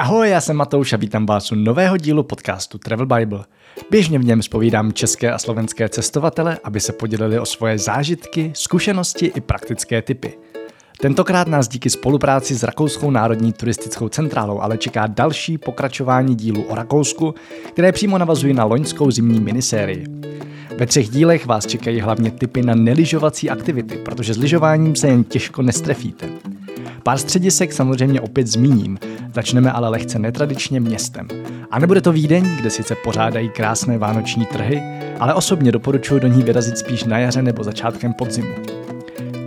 Ahoj, já jsem Matouš a vítám vás u nového dílu podcastu Travel Bible. Běžně v něm spovídám české a slovenské cestovatele, aby se podělili o svoje zážitky, zkušenosti i praktické typy. Tentokrát nás díky spolupráci s Rakouskou národní turistickou centrálou ale čeká další pokračování dílu o Rakousku, které přímo navazují na loňskou zimní minisérii. Ve třech dílech vás čekají hlavně typy na neližovací aktivity, protože s lyžováním se jen těžko nestrefíte. Pár středisek samozřejmě opět zmíním, začneme ale lehce netradičně městem. A nebude to Vídeň, kde sice pořádají krásné vánoční trhy, ale osobně doporučuji do ní vyrazit spíš na jaře nebo začátkem podzimu.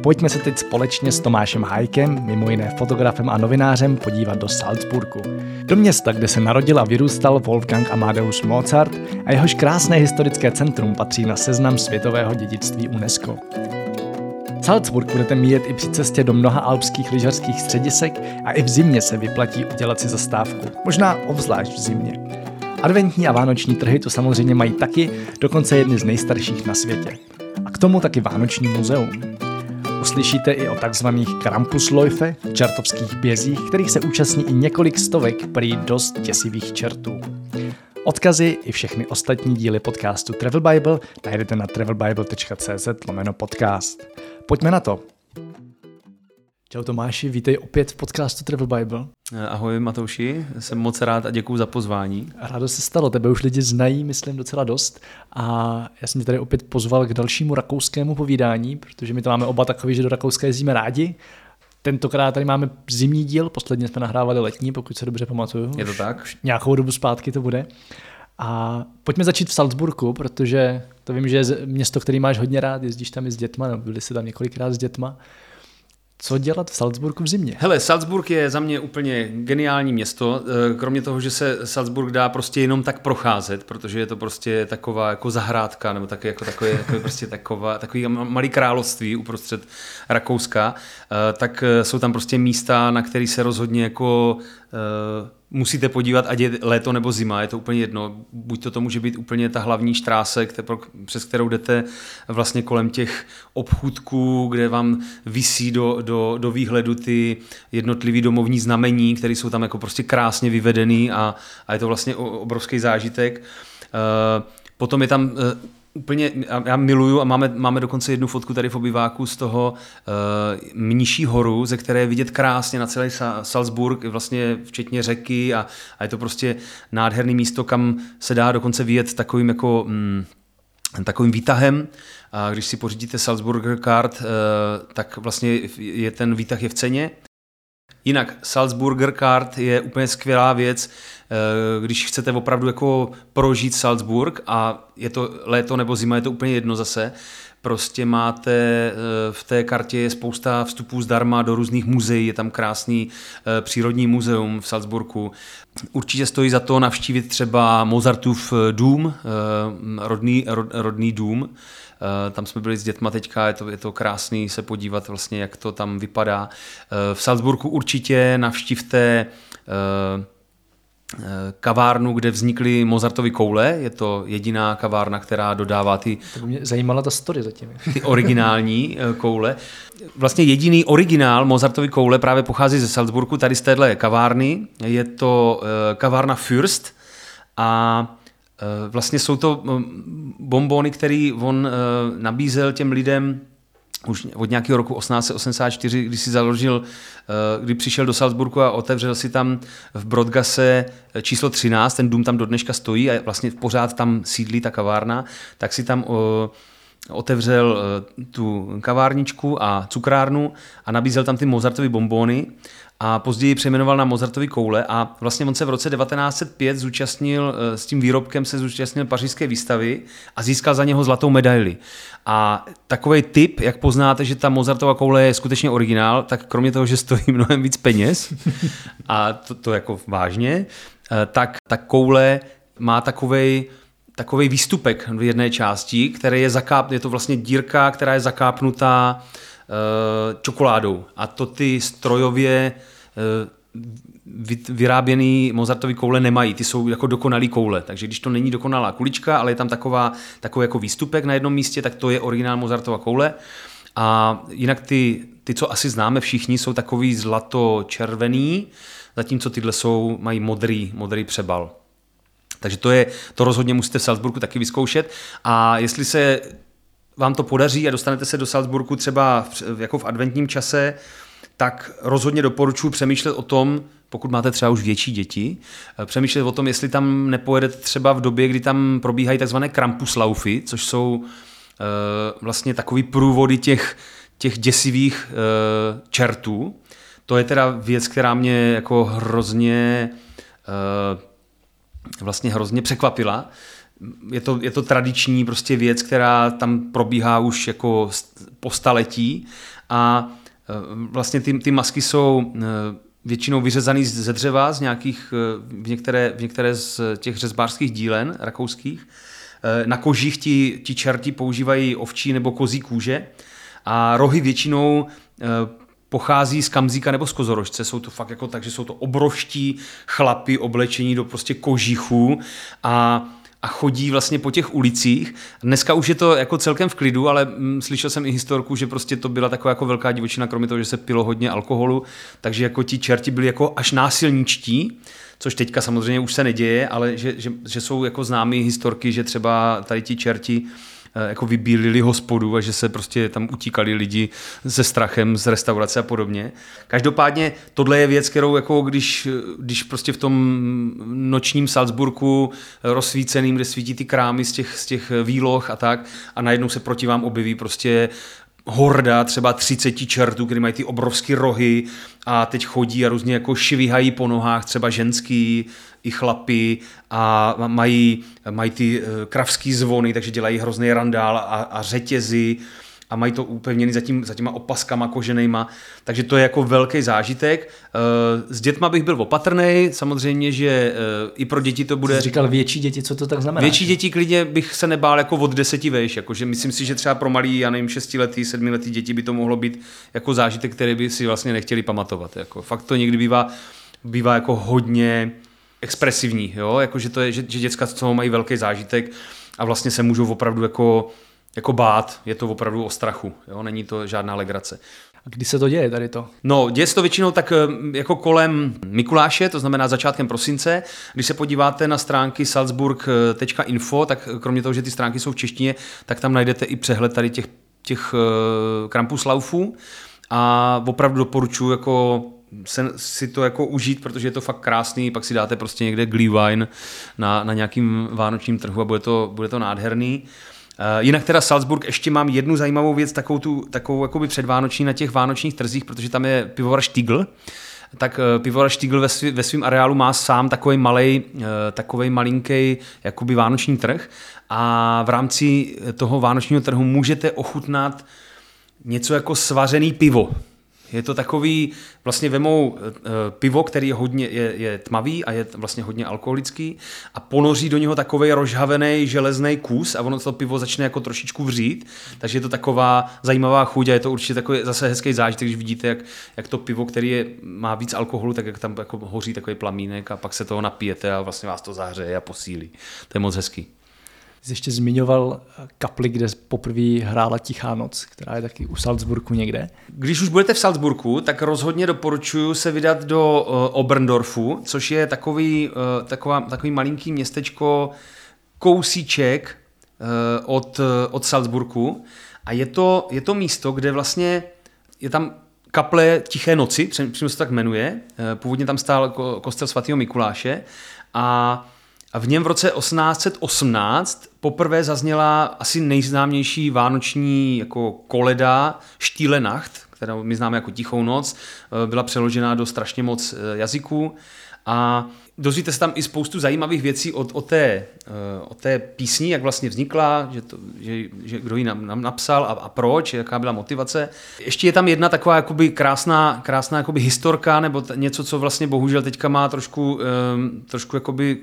Pojďme se teď společně s Tomášem Hajkem, mimo jiné fotografem a novinářem, podívat do Salzburgu. Do města, kde se narodil a vyrůstal Wolfgang Amadeus Mozart a jehož krásné historické centrum patří na seznam světového dědictví UNESCO. Salzburg budete mít i při cestě do mnoha alpských lyžařských středisek a i v zimě se vyplatí udělat si zastávku. Možná obzvlášť v zimě. Adventní a vánoční trhy to samozřejmě mají taky, dokonce jedny z nejstarších na světě. A k tomu taky Vánoční muzeum. Uslyšíte i o takzvaných Krampusläufe, čertovských bězích, kterých se účastní i několik stovek prý dost děsivých čertů. Odkazy i všechny ostatní díly podcastu Travel Bible najdete na travelbible.cz lomeno podcast. Pojďme na to. Čau Tomáši, vítej opět v podcastu Travel Bible. Ahoj Matouši, jsem moc rád a děkuji za pozvání. Rádo se stalo, tebe už lidi znají, myslím, docela dost. A já jsem tě tady opět pozval k dalšímu rakouskému povídání, protože my to máme oba takový, že do Rakouska jezdíme rádi. Tentokrát tady máme zimní díl, posledně jsme nahrávali letní, pokud se dobře pamatuju. Je to tak? Už nějakou dobu zpátky to bude. A pojďme začít v Salzburgu, protože to vím, že je město, který máš hodně rád, jezdíš tam i s dětma, nebo byli jsi tam několikrát s dětma. Co dělat v Salzburgu v zimě? Hele, Salzburg je za mě úplně geniální město, eh, kromě toho, že se Salzburg dá prostě jenom tak procházet, protože je to prostě taková jako zahrádka, nebo taky jako takové, jako prostě taková, takový malý království uprostřed Rakouska, eh, tak eh, jsou tam prostě místa, na které se rozhodně jako musíte podívat, ať je léto nebo zima, je to úplně jedno. Buď to, to může být úplně ta hlavní štráse, přes kterou jdete vlastně kolem těch obchůdků, kde vám visí do, do, do výhledu ty jednotlivý domovní znamení, které jsou tam jako prostě krásně vyvedený a, a je to vlastně obrovský zážitek. Uh, potom je tam uh, úplně, já miluju a máme, máme dokonce jednu fotku tady v obyváku z toho uh, mniší horu, ze které je vidět krásně na celý Salzburg, vlastně včetně řeky a, a je to prostě nádherný místo, kam se dá dokonce vyjet takovým jako mm, takovým výtahem. A když si pořídíte Salzburger Card, uh, tak vlastně je ten výtah je v ceně. Jinak Salzburger Card je úplně skvělá věc, Eh, když chcete opravdu jako prožít Salzburg a je to léto nebo zima, je to úplně jedno zase, prostě máte eh, v té kartě je spousta vstupů zdarma do různých muzeí, je tam krásný eh, přírodní muzeum v Salzburgu. Určitě stojí za to navštívit třeba Mozartův dům, rodný, rodný dům, tam jsme byli s dětma teďka, je to, je to krásný se podívat vlastně, jak to tam vypadá. V Salzburgu určitě navštívte kavárnu, kde vznikly Mozartovy koule. Je to jediná kavárna, která dodává ty... To mě zajímala ta story zatím. Ty originální eh, koule. Vlastně jediný originál Mozartovy koule právě pochází ze Salzburgu, tady z téhle kavárny. Je to eh, kavárna Fürst a eh, vlastně jsou to bombony, které on nabízel těm lidem už od nějakého roku 1884, kdy si založil, eh, kdy přišel do Salzburgu a otevřel si tam v Brodgase eh, číslo 13, ten dům tam do dneška stojí a vlastně pořád tam sídlí ta kavárna, tak si tam eh, otevřel tu kavárničku a cukrárnu a nabízel tam ty Mozartovy bombóny a později přejmenoval na Mozartovy koule a vlastně on se v roce 1905 zúčastnil, eh, s tím výrobkem se zúčastnil pařížské výstavy a získal za něho zlatou medaili. A takový tip, jak poznáte, že ta Mozartova koule je skutečně originál, tak kromě toho, že stojí mnohem víc peněz, a to, to jako vážně, eh, tak ta koule má takovej takový výstupek v jedné části, který je zakáp, je to vlastně dírka, která je zakápnutá uh, čokoládou. A to ty strojově vyráběný Mozartovy koule nemají, ty jsou jako dokonalý koule, takže když to není dokonalá kulička, ale je tam taková, takový jako výstupek na jednom místě, tak to je originál Mozartova koule. A jinak ty, ty, co asi známe všichni, jsou takový zlato-červený, zatímco tyhle jsou, mají modrý, modrý přebal. Takže to je, to rozhodně musíte v Salzburgu taky vyzkoušet. A jestli se vám to podaří a dostanete se do Salzburgu třeba v, jako v adventním čase, tak rozhodně doporučuji přemýšlet o tom, pokud máte třeba už větší děti, eh, přemýšlet o tom, jestli tam nepojedete třeba v době, kdy tam probíhají takzvané krampuslaufy, což jsou uh, vlastně takový průvody těch, těch děsivých uh, čertů. To je teda věc, která mě jako hrozně uh, vlastně hrozně překvapila. Je to, je to tradiční prostě věc, která tam probíhá už jako po staletí a vlastně ty, ty masky jsou většinou vyřezaný ze dřeva, z nějakých, eh, v některé, v některé z těch řezbářských dílen rakouských. Na kožích ti, ti čerti používají ovčí nebo kozí kůže a rohy většinou pochází z kamzíka nebo z kozorožce. Jsou to fakt jako tak, že jsou to obrovští chlapy oblečení do prostě kožichů a a chodí vlastně po těch ulicích. Dneska už je to jako celkem v klidu, ale mm, slyšel jsem i historku, že prostě to byla taková jako velká divočina, kromě toho, že se pilo hodně alkoholu, takže jako ti čerti byli jako až násilničtí, což teďka samozřejmě už se neděje, ale že, že, že jsou jako známé historky, že třeba tady ti čerti jako vybílili hospodu a že se prostě tam utíkali lidi se strachem z restaurace a podobně. Každopádně tohle je věc, kterou jako když, když prostě v tom nočním Salzburku rozsvíceným, kde svítí ty krámy z těch, z těch výloh a tak a najednou se proti vám objeví prostě horda třeba 30 čertů, který mají ty obrovské rohy a teď chodí a různě jako švihají po nohách, třeba ženský i chlapy a mají, mají ty eh, kravský zvony, takže dělají hrozný randál a, a řetězy a mají to upevněný za, tím, za těma opaskama koženýma, takže to je jako velký zážitek. Eh, s dětma bych byl opatrný, samozřejmě, že eh, i pro děti to bude... Jsi říkal větší děti, co to tak znamená? Větší děti klidně bych se nebál jako od deseti vejš, jakože myslím si, že třeba pro malý, já nevím, šestiletý, sedmiletý děti by to mohlo být jako zážitek, který by si vlastně nechtěli pamatovat. Jako. Fakt to někdy bývá, bývá jako hodně expresivní, jo? Jako, že, to je, že, že děcka z toho mají velký zážitek a vlastně se můžou opravdu jako jako bát, je to opravdu o strachu, jo? není to žádná legrace. A kdy se to děje tady to? No, děje se to většinou tak eh, jako kolem Mikuláše, to znamená začátkem prosince. Když se podíváte na stránky salzburg.info, tak kromě toho, že ty stránky jsou v češtině, tak tam najdete i přehled tady těch, těch eh, krampuslaufů. A opravdu doporučuji jako se, si to jako užít, protože je to fakt krásný, pak si dáte prostě někde glühwein na, na nějakým vánočním trhu a bude to, bude to nádherný. Uh, jinak teda Salzburg ještě mám jednu zajímavou věc, takovou, tu, takovou jakoby předvánoční na těch vánočních trzích, protože tam je pivovar Stiegl, tak uh, pivovar Stiegl ve, svém areálu má sám takový malý, uh, takový malinký jakoby vánoční trh a v rámci toho vánočního trhu můžete ochutnat něco jako svařený pivo. Je to takový, vlastně vemou uh, pivo, který je hodně je, je tmavý a je vlastně hodně alkoholický a ponoří do něho takový rozhavený železný kus a ono to pivo začne jako trošičku vřít, takže je to taková zajímavá chuť a je to určitě takový zase hezký zážitek, když vidíte, jak, jak to pivo, který je, má víc alkoholu, tak jak tam jako hoří takový plamínek a pak se toho napijete a vlastně vás to zahřeje a posílí. To je moc hezký. Jsi ještě zmiňoval kapli, kde poprvé hrála Tichá noc, která je taky u Salzburgu někde. Když už budete v Salzburgu, tak rozhodně doporučuji se vydat do uh, Oberndorfu, což je takový, uh, taková, takový malinký městečko, kousíček uh, od, uh, od Salzburgu. A je to, je to místo, kde vlastně je tam kaple Tiché noci, přímo se tak jmenuje. Původně tam stál kostel svatého Mikuláše a a v něm v roce 1818 poprvé zazněla asi nejznámější vánoční jako koleda Štíle Nacht, kterou my známe jako Tichou noc, eh, byla přeložena do strašně moc eh, jazyků a dozvíte se tam i spoustu zajímavých věcí o, o, té, eh, o té písni, jak vlastně vznikla, že, to, že, že kdo ji nám, nám napsal a, a proč, jaká byla motivace. Ještě je tam jedna taková jakoby krásná, krásná jakoby historka, nebo t- něco, co vlastně bohužel teďka má trošku, um, trošku jakoby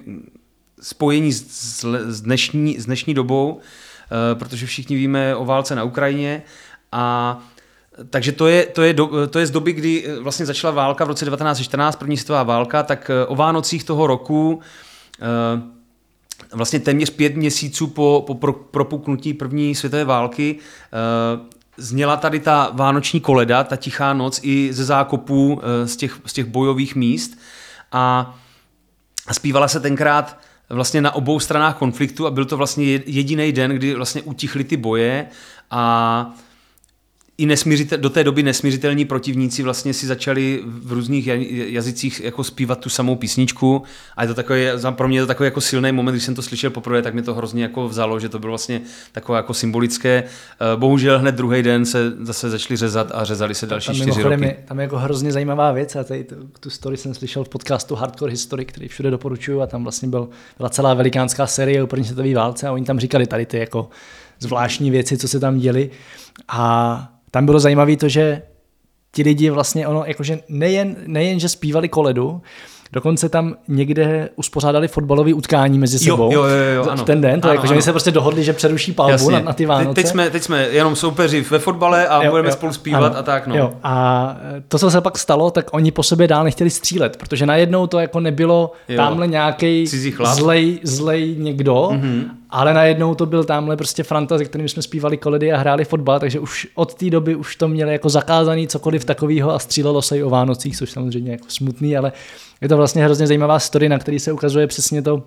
spojení s, s, dnešní, s dnešní dobou, eh, protože všichni víme o válce na Ukrajině. A takže to je, to, je do, to je z doby, kdy eh, vlastně začala válka v roce 1914, první světová válka, tak eh, o Vánocích toho roku vlastně téměř pět měsíců po, po propuknutí první světové války zněla tady ta vánoční koleda, ta tichá noc i ze zákopů z těch, z těch bojových míst. A zpívala se tenkrát vlastně na obou stranách konfliktu a byl to vlastně jediný den, kdy vlastně utichly ty boje a i nesmířitel, do té doby nesmířitelní protivníci vlastně si začali v různých jazycích jako zpívat tu samou písničku a je to takový, pro mě je to takový jako silný moment, když jsem to slyšel poprvé, tak mi to hrozně jako vzalo, že to bylo vlastně takové jako symbolické. Eh, bohužel hned druhý den se zase začali řezat a řezali se další tam čtyři roky. Je, tam je jako hrozně zajímavá věc a tady tu, tu story jsem slyšel v podcastu Hardcore History, který všude doporučuju a tam vlastně byl, byla celá velikánská série o první světové válce a oni tam říkali tady ty jako zvláštní věci, co se tam děli a tam bylo zajímavé to, že ti lidi vlastně ono, jakože nejen, nejen, že zpívali koledu, Dokonce tam někde uspořádali fotbalové utkání mezi sebou. Jo, jo, jo, jo ano. ten den, to ano, jako, že oni se prostě dohodli, že přeruší palbu na, na ty Vánoce. Teď jsme, teď jsme jenom soupeři ve fotbale a jo, budeme jo, spolu zpívat ano, a tak. No. Jo. A to, co se pak stalo, tak oni po sobě dál nechtěli střílet, protože najednou to jako nebylo jo. tamhle nějaký zlej, zlej někdo, mm-hmm. ale najednou to byl tamhle prostě Franta, se kterým jsme zpívali koledy a hráli fotbal, takže už od té doby už to měli jako zakázaný cokoliv takového a střílelo se i o Vánocích, což samozřejmě jako smutný, ale je to vlastně hrozně zajímavá story, na který se ukazuje přesně to,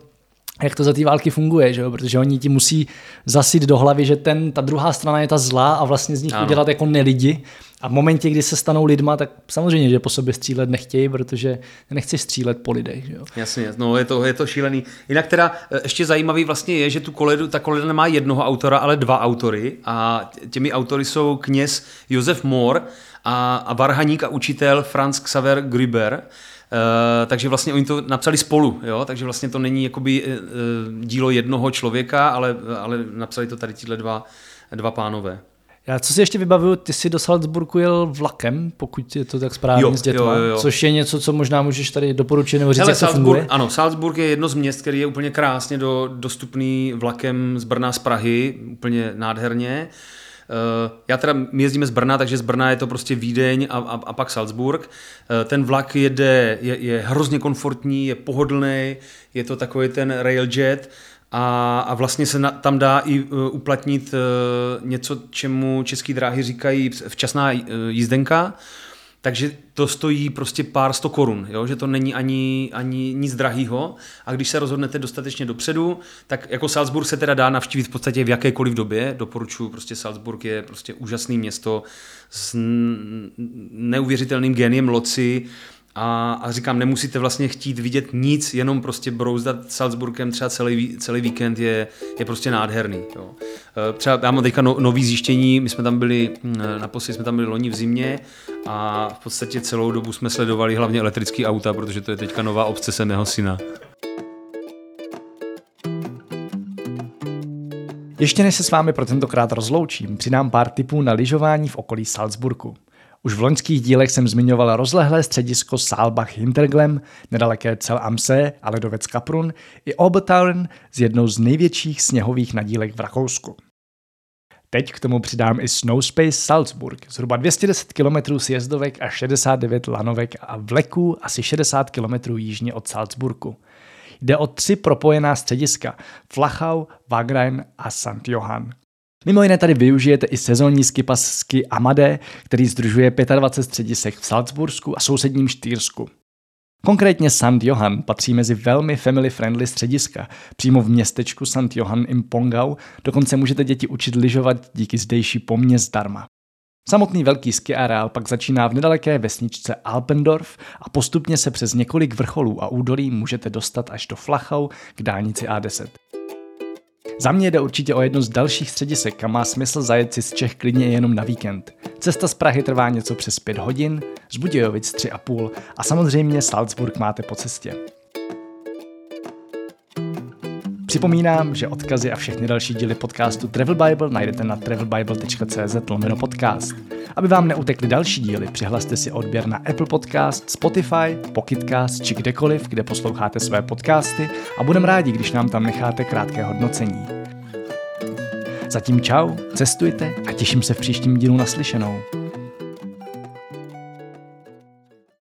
jak to za té války funguje, že jo? protože oni ti musí zasit do hlavy, že ten, ta druhá strana je ta zlá a vlastně z nich ano. udělat jako nelidi. A v momentě, kdy se stanou lidma, tak samozřejmě, že po sobě střílet nechtějí, protože nechci střílet po lidech. Že jo? Jasně, no je to, je to šílený. Jinak teda e, ještě zajímavý vlastně je, že tu koledu, ta koleda nemá jednoho autora, ale dva autory a těmi autory jsou kněz Josef Mohr a, a varhaník a učitel Franz Xaver Gruber. Uh, takže vlastně oni to napsali spolu, jo? takže vlastně to není jakoby uh, dílo jednoho člověka, ale, ale napsali to tady tyhle dva, dva pánové. Já co si ještě vybavuju, ty jsi do Salzburgu jel vlakem, pokud je to tak správně jo, s dětma, jo, jo, jo. což je něco, co možná můžeš tady doporučit nebo říct, Hele, jak to Salzburg, funguje. Ano, Salzburg je jedno z měst, který je úplně krásně do, dostupný vlakem z Brna z Prahy, úplně nádherně. Uh, Eh, já teda, my jezdíme z Brna, takže z Brna je to prostě Vídeň a, a, a pak Salzburg. Eh, ten vlak jede, je, je hrozně komfortní, je pohodlný, je to takový ten railjet a, a vlastně se na, tam dá i uh, uplatnit něco, čemu české dráhy říkají včasná jízdenka. Takže to stojí prostě pár sto korun, jo? že to není ani, ani nic drahýho. A když se rozhodnete dostatečně dopředu, tak jako Salzburg se teda dá navštívit v podstatě v jakékoliv době. Doporučuji, prostě Salzburg je prostě úžasné město s neuvěřitelným geniem loci, a, a říkám, nemusíte vlastně chtít vidět nic, jenom prostě brouzdat Salzburgem třeba celý, celý víkend je, je prostě nádherný. Jo. E, třeba já mám teďka no, nový zjištění, my jsme tam byli, hm, naposledy jsme tam byli loni v zimě a v podstatě celou dobu jsme sledovali hlavně elektrický auta, protože to je teďka nová obce mého syna. Ještě než se s vámi pro tentokrát rozloučím, přidám pár tipů na lyžování v okolí Salzburgu. Už v loňských dílech jsem zmiňoval rozlehlé středisko Saalbach Hinterglem, nedaleké Cel Amse a ledovec Kaprun, i Obertauern z jednou z největších sněhových nadílek v Rakousku. Teď k tomu přidám i Snowspace Salzburg, zhruba 210 km sjezdovek a 69 lanovek a vleků asi 60 km jižně od Salzburgu. Jde o tři propojená střediska Flachau, Wagrain a St. Johann. Mimo jiné tady využijete i sezónní skipas Ski Amade, který združuje 25 středisek v Salzbursku a sousedním Štýrsku. Konkrétně St. Johann patří mezi velmi family-friendly střediska. Přímo v městečku St. Johann im Pongau dokonce můžete děti učit lyžovat díky zdejší pomě zdarma. Samotný velký ski areál pak začíná v nedaleké vesničce Alpendorf a postupně se přes několik vrcholů a údolí můžete dostat až do Flachau k dálnici A10. Za mě jde určitě o jedno z dalších středisek, kam má smysl zajet si z Čech klidně jenom na víkend. Cesta z Prahy trvá něco přes 5 hodin, z Budějovic 3,5 a samozřejmě Salzburg máte po cestě. Připomínám, že odkazy a všechny další díly podcastu Travel Bible najdete na travelbible.cz podcast. Aby vám neutekly další díly, přihlaste si odběr na Apple Podcast, Spotify, Pocketcast či kdekoliv, kde posloucháte své podcasty a budeme rádi, když nám tam necháte krátké hodnocení. Zatím čau, cestujte a těším se v příštím dílu naslyšenou.